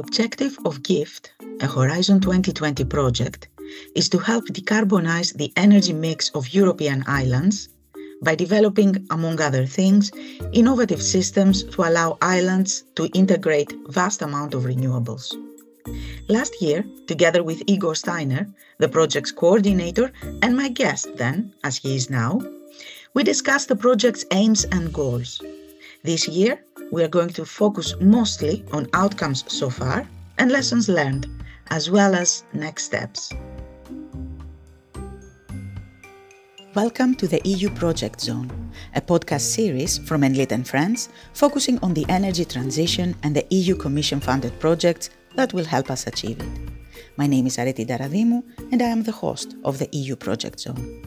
objective of GIFT, a Horizon 2020 project, is to help decarbonize the energy mix of European islands by developing, among other things, innovative systems to allow islands to integrate vast amount of renewables. Last year, together with Igor Steiner, the project's coordinator and my guest then, as he is now, we discussed the project's aims and goals. This year, we are going to focus mostly on outcomes so far and lessons learned, as well as next steps. Welcome to the EU Project Zone, a podcast series from Enlit and Friends focusing on the energy transition and the EU Commission funded projects that will help us achieve it. My name is Areti Ntaradimou, and I am the host of the EU Project Zone.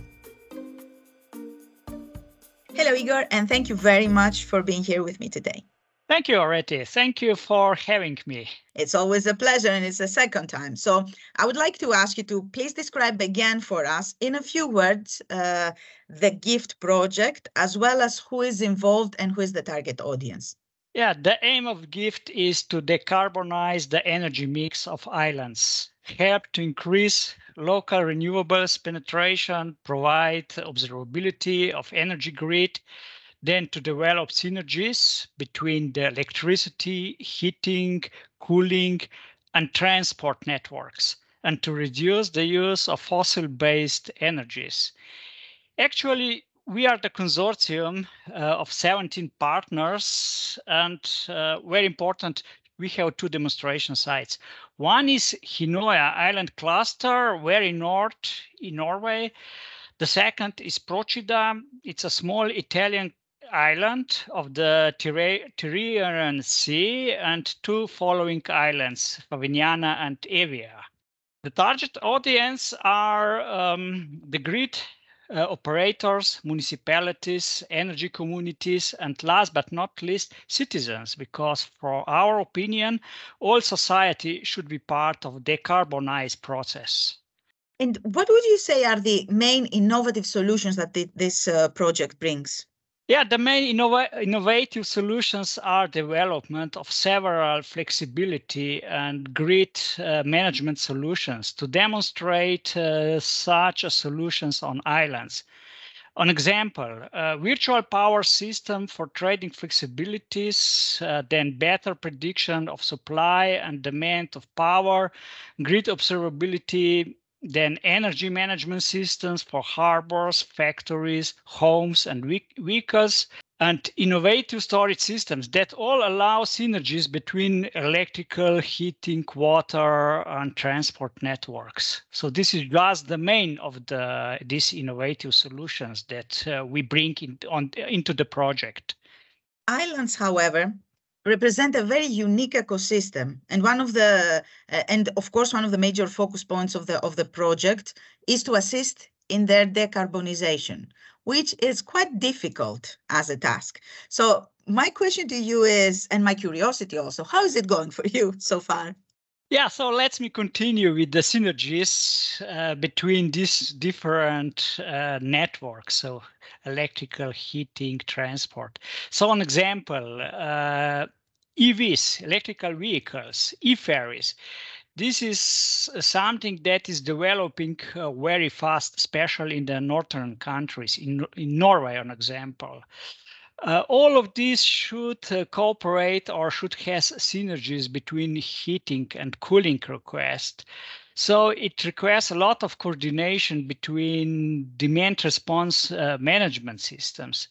Hello, Igor, and thank you very much for being here with me today. Thank you, Areti. Thank you for having me. It's always a pleasure, and it's the second time. So I would like to ask you to please describe again for us, in a few words, uh, the GIFT project, as well as who is involved and who is the target audience. Yeah, the aim of GIFT is to decarbonize the energy mix of islands, help to increase local renewables penetration, provide observability of energy grid, then to develop synergies between the electricity, heating, cooling, and transport networks, and to reduce the use of fossil-based energies. Actually, we are the consortium uh, of 17 partners, and uh, very important, we have two demonstration sites. One is Hinnøya Island Cluster, very north in Norway. The second is Procida. It's a small Italian island of the Tyrrhenian Sea and two following islands, Favignana and Evia. The target audience are um, the grid uh, operators, municipalities, energy communities, and last but not least, citizens, because for our opinion, all society should be part of the decarbonized process. And what would you say are the main innovative solutions that the, this uh, project brings? Yeah, the main innov- innovative solutions are development of several flexibility and grid uh, management solutions to demonstrate uh, such solutions on islands. An example, a virtual power system for trading flexibilities, uh, then better prediction of supply and demand of power, grid observability, then energy management systems for harbors, factories, homes, and vehicles, and innovative storage systems that all allow synergies between electrical, heating, water, and transport networks. So this is just the main of the these innovative solutions that uh, we bring in, on, into the project. Islands, however, represent a very unique ecosystem. And one of the uh, and of course one of the major focus points of the of the project is to assist in their decarbonization which is quite difficult as a task. So my question to you is and my curiosity also how is it going for you so far yeah, so let me continue with the synergies uh, between these different uh, networks. So electrical, heating, transport. So an example, uh, EVs, electrical vehicles, e-ferries. This is something that is developing uh, very fast, especially in the northern countries, in, in Norway, an example. Uh, all of these should uh, cooperate or should have synergies between heating and cooling requests. So it requires a lot of coordination between demand response uh, management systems.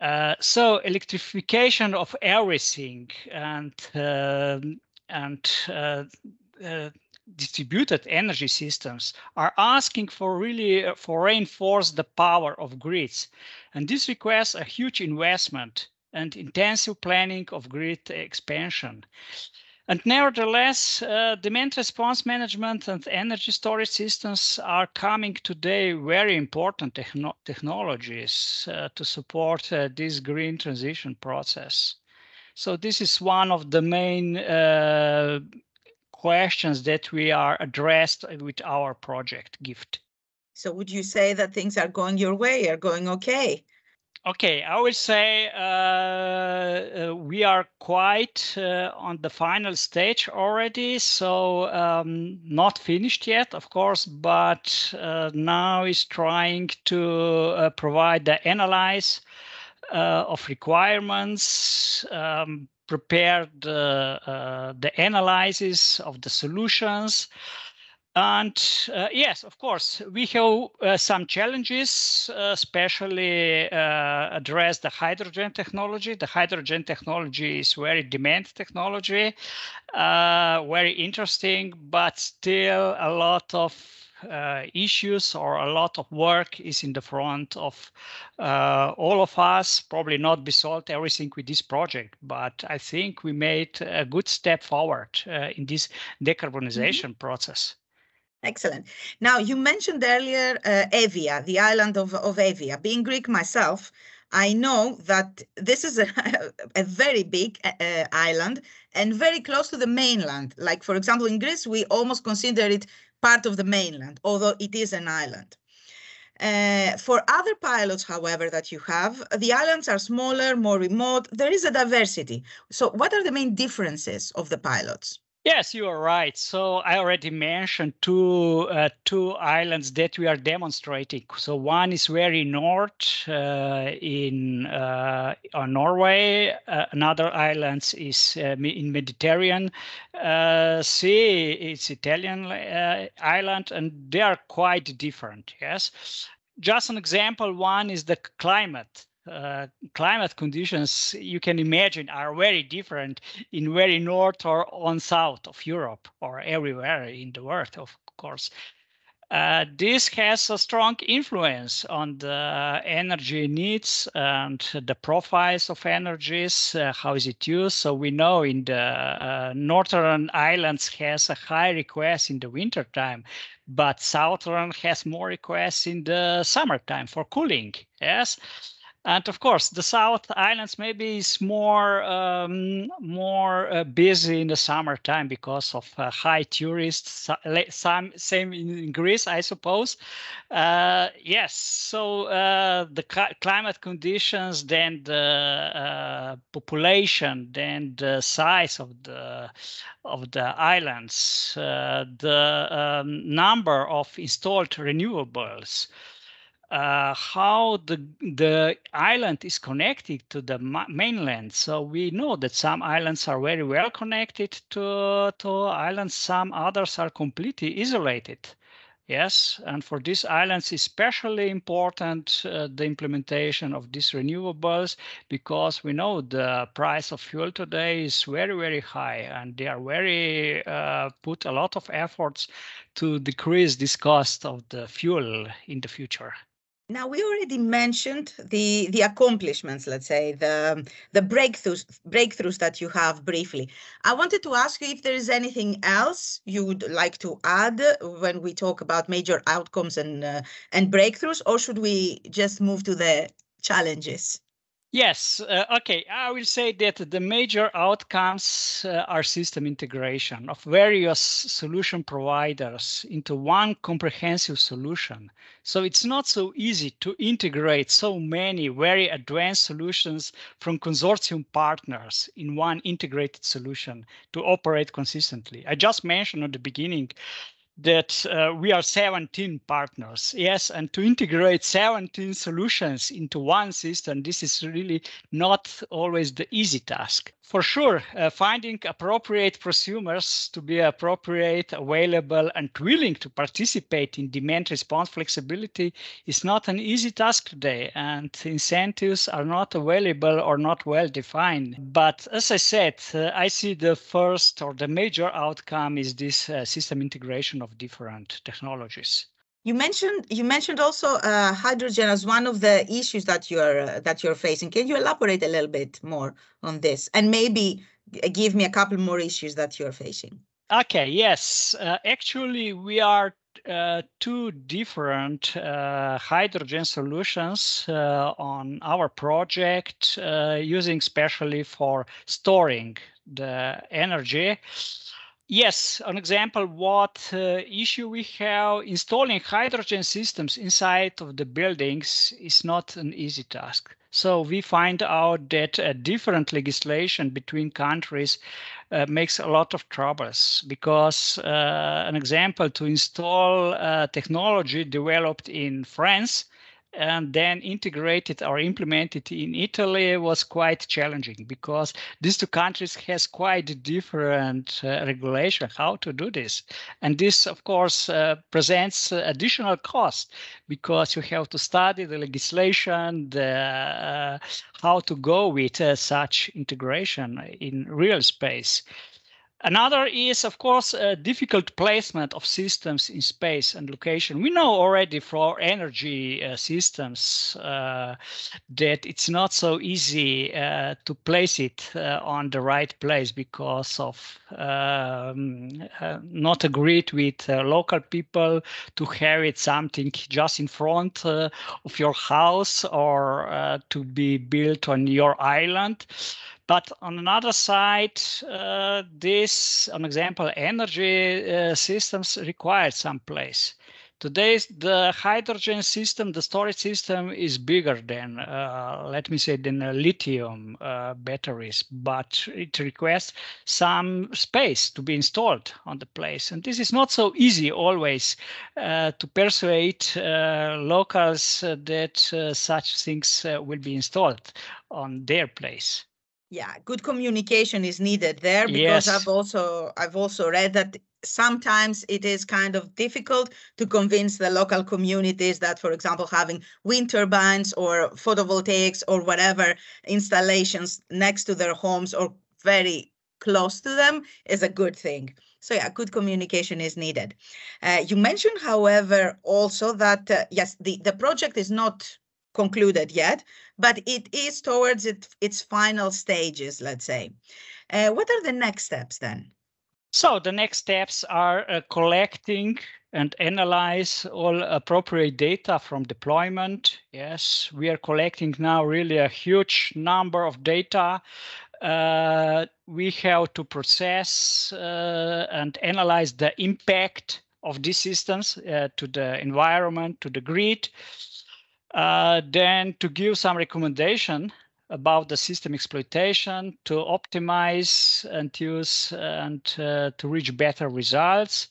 Uh, so electrification of everything and uh, and uh, uh, distributed energy systems are asking for really uh, for reinforce the power of grids and this requires a huge investment and intensive planning of grid expansion and nevertheless, uh, demand response management and energy storage systems are coming today very important techno technologies uh, to support uh, this green transition process. So this is one of the main uh, questions that we are addressed with our project GIFT. So would you say that things are going your way, are going okay? Okay, I would say uh, uh, we are quite uh, on the final stage already, so um, not finished yet, of course, but uh, now is trying to uh, provide the analyze of requirements, um, the, the analysis of the solutions, and uh, yes, of course, we have uh, some challenges, uh, especially uh, address the hydrogen technology. The hydrogen technology is very demand technology, uh, very interesting, but still a lot of uh, issues or a lot of work is in the front of all of us. Probably not be solved everything with this project, but I think we made a good step forward in this decarbonization mm -hmm. process. Excellent. Now, you mentioned earlier uh, Evia, the island of, of Evia. Being Greek myself, I know that this is a, a very big uh, uh, island and very close to the mainland. Like, for example, in Greece, we almost consider it part of the mainland, although it is an island. Uh, for other pilots, however, that you have, the islands are smaller, more remote. There is a diversity. So what are the main differences of the pilots? Yes, you are right. So I already mentioned two uh, two islands that we are demonstrating. So one is very north uh, in uh, on Norway. Uh, another island is uh, in Mediterranean uh, Sea. It's Italian island, and they are quite different. Yes. Just an example. One is the climate. Uh, climate conditions you can imagine are very different in very north or on south of Europe or everywhere in the world, of course. Uh, this has a strong influence on the energy needs and the profiles of energies, uh, how is it used. So we know in the uh, northern islands has a high request in the winter time, but southern has more requests in the summertime for cooling. Yes. And of course, the South Islands maybe is more um, more uh, busy in the summertime because of uh, high tourists. Some same in Greece, I suppose. Uh, yes, so uh, the climate conditions, then the uh, population, then the size of the of the islands, uh, the um, number of installed renewables uh, how the the island is connected to the mainland. So we know that some islands are very well connected to to islands, some others are completely isolated. Yes, and for these islands, especially important uh, the implementation of these renewables because we know the price of fuel today is very, very high, and they are very uh, put a lot of efforts to decrease this cost of the fuel in the future. Now we already mentioned the the accomplishments, let's say the the breakthroughs breakthroughs that you have briefly. I wanted to ask you if there is anything else you would like to add when we talk about major outcomes and uh, and breakthroughs, or should we just move to the challenges? Yes, uh, okay. I will say that the major outcomes uh, are system integration of various solution providers into one comprehensive solution. So it's not so easy to integrate so many very advanced solutions from consortium partners in one integrated solution to operate consistently. I just mentioned at the beginning that uh, we are 17 partners. Yes, and to integrate 17 solutions into one system, this is really not always the easy task for sure, uh, finding appropriate prosumers to be appropriate, available, and willing to participate in demand response flexibility is not an easy task today, and incentives are not available or not well defined. But as I said, uh, I see the first or the major outcome is this uh, system integration of different technologies. You mentioned you mentioned also uh, hydrogen as one of the issues that you're uh, that you're facing. Can you elaborate a little bit more on this, and maybe give me a couple more issues that you're facing? Okay. Yes. Uh, actually, we are uh, two different uh, hydrogen solutions uh, on our project, using specially for storing the energy. Yes, an example what uh, issue we have installing hydrogen systems inside of the buildings is not an easy task. So we find out that a different legislation between countries uh, makes a lot of troubles because uh, an example to install uh, technology developed in France and then integrated or implemented in Italy was quite challenging because these two countries has quite different uh, regulation how to do this. And this, of course, uh, presents additional cost because you have to study the legislation, the, uh, how to go with uh, such integration in real space. Another is, of course, a difficult placement of systems in space and location. We know already for energy uh, systems uh, that it's not so easy uh, to place it uh, on the right place because of um, uh, not agreed with local people to have it something just in front of your house or to be built on your island. But on another side, uh, this, an example, energy uh, systems require some place. Today, the hydrogen system, the storage system is bigger than, uh, let me say, than lithium uh, batteries, but it requires some space to be installed on the place. And this is not so easy always uh, to persuade uh, locals that such things will be installed on their place yeah good communication is needed there because yes. i've also i've also read that sometimes it is kind of difficult to convince the local communities that for example having wind turbines or photovoltaics or whatever installations next to their homes or very close to them is a good thing so yeah good communication is needed uh, you mentioned however also that uh, yes the, the project is not concluded yet, but it is towards it, its final stages, let's say. Uh, what are the next steps then? So the next steps are uh, collecting and analyze all appropriate data from deployment. Yes, we are collecting now really a huge number of data. Uh, we have to process uh, and analyze the impact of these systems uh, to the environment, to the grid, uh, then to give some recommendation about the system exploitation to optimize and use and uh, to reach better results.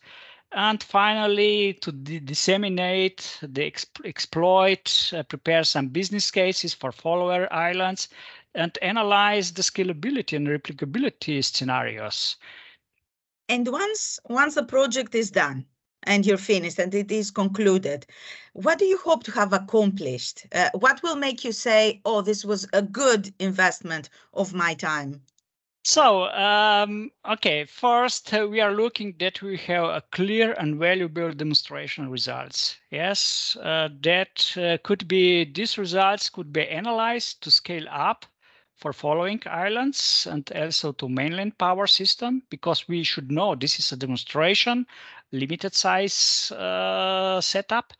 And finally, to disseminate the exp exploit, uh, prepare some business cases for follower islands, and analyze the scalability and replicability scenarios. And once once the project is done, and you're finished and it is concluded, what do you hope to have accomplished? Uh, what will make you say, oh, this was a good investment of my time? So, um, okay, first uh, we are looking that we have a clear and valuable demonstration results. Yes, uh, that uh, could be, these results could be analyzed to scale up for following islands and also to mainland power system because we should know this is a demonstration, limited size uh, setup.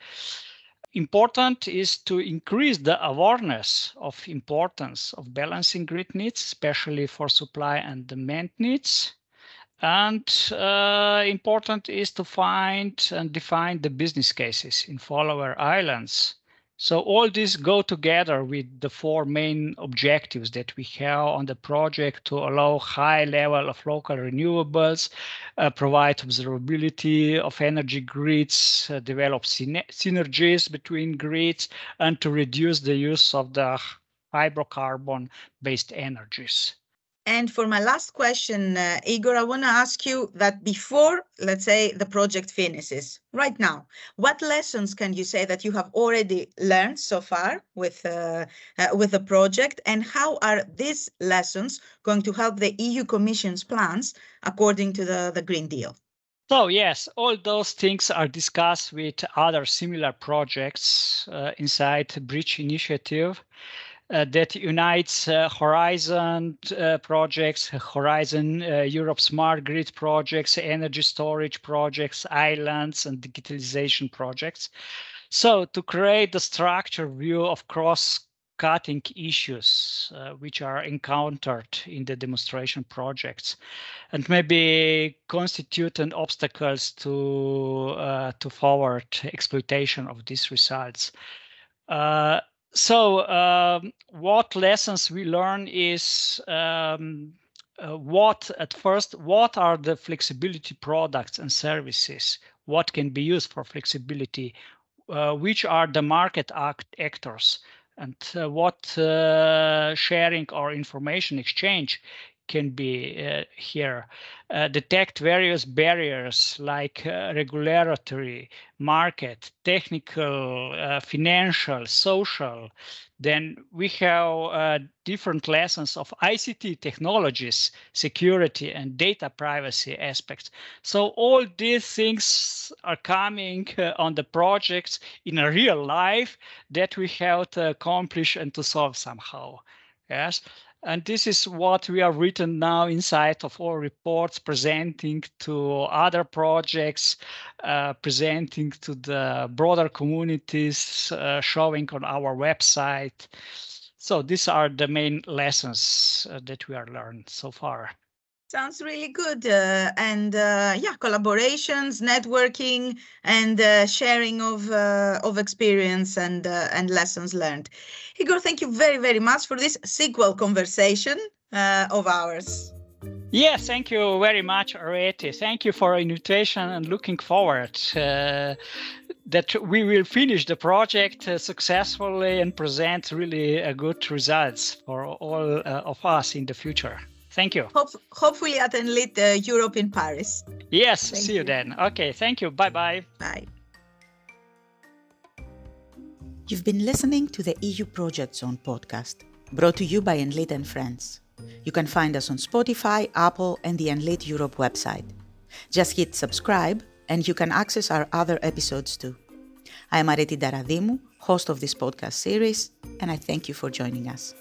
Important is to increase the awareness of importance of balancing grid needs, especially for supply and demand needs. And uh, important is to find and define the business cases in follower islands so all these go together with the four main objectives that we have on the project to allow high level of local renewables, uh, provide observability of energy grids, uh, develop synergies between grids, and to reduce the use of the hydrocarbon-based energies. And for my last question, uh, Igor, I want to ask you that before, let's say, the project finishes, right now, what lessons can you say that you have already learned so far with uh, uh, with the project, and how are these lessons going to help the EU Commission's plans according to the, the Green Deal? So yes, all those things are discussed with other similar projects uh, inside Bridge Initiative that unites uh, Horizon uh, projects, Horizon uh, Europe Smart Grid projects, energy storage projects, islands, and digitalization projects. So to create the structure view of cross cutting issues uh, which are encountered in the demonstration projects and maybe constitute an obstacles to uh, to forward exploitation of these results. Uh, so um, what lessons we learn is um, uh, what at first what are the flexibility products and services? What can be used for flexibility? Uh, which are the market act actors? And uh, what uh, sharing or information exchange can be uh, here. Uh, detect various barriers like uh, regulatory, market, technical, uh, financial, social. Then we have uh, different lessons of ICT technologies, security and data privacy aspects. So all these things are coming uh, on the projects in a real life that we have to accomplish and to solve somehow. Yes. And this is what we have written now inside of our reports, presenting to other projects, uh, presenting to the broader communities, uh, showing on our website. So these are the main lessons uh, that we are learned so far. Sounds really good. Uh, and uh, yeah, collaborations, networking, and uh, sharing of uh, of experience and uh, and lessons learned. Igor, thank you very very much for this sequel conversation uh, of ours. Yes, thank you very much, Areti. Thank you for invitation and looking forward that we will finish the project successfully and present really good results for all of us in the future. Thank you. Hope, hopefully at Enlit uh, Europe in Paris. Yes, thank see you. you then. Okay, thank you. Bye-bye. Bye. You've been listening to the EU Project Zone podcast, brought to you by Enlit and Friends. You can find us on Spotify, Apple, and the Enlit Europe website. Just hit subscribe, and you can access our other episodes too. I am Areti Ntaradimou, host of this podcast series, and I thank you for joining us.